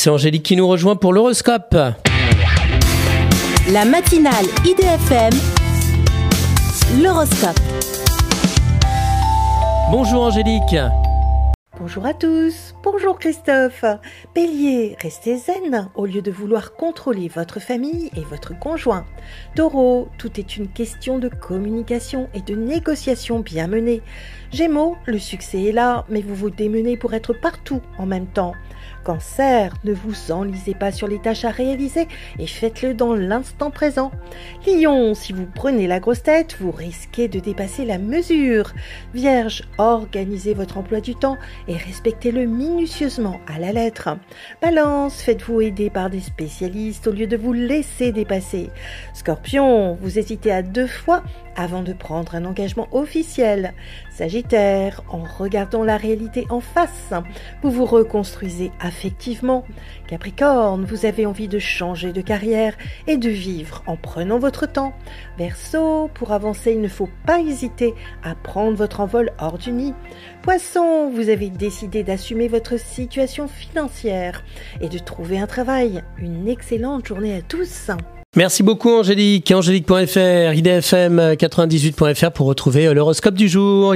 C'est Angélique qui nous rejoint pour l'horoscope. La matinale IDFM, l'horoscope. Bonjour Angélique. Bonjour à tous, bonjour Christophe. Bélier, restez zen au lieu de vouloir contrôler votre famille et votre conjoint. Taureau, tout est une question de communication et de négociation bien menée. Gémeaux, le succès est là, mais vous vous démenez pour être partout en même temps. Cancer, ne vous enlisez pas sur les tâches à réaliser et faites-le dans l'instant présent. Lion, si vous prenez la grosse tête, vous risquez de dépasser la mesure. Vierge, organisez votre emploi du temps et respectez-le minutieusement à la lettre. Balance, faites-vous aider par des spécialistes au lieu de vous laisser dépasser. Scorpion, vous hésitez à deux fois avant de prendre un engagement officiel. Sagittaire, en regardant la réalité en face, vous vous reconstruisez affectivement. Capricorne, vous avez envie de changer de carrière et de vivre en prenant votre temps. Verseau, pour avancer, il ne faut pas hésiter à prendre votre envol hors du nid. Poisson, vous avez décidé d'assumer votre situation financière et de trouver un travail. Une excellente journée à tous. Merci beaucoup Angélique. Angélique.fr, idfm98.fr pour retrouver l'horoscope du jour.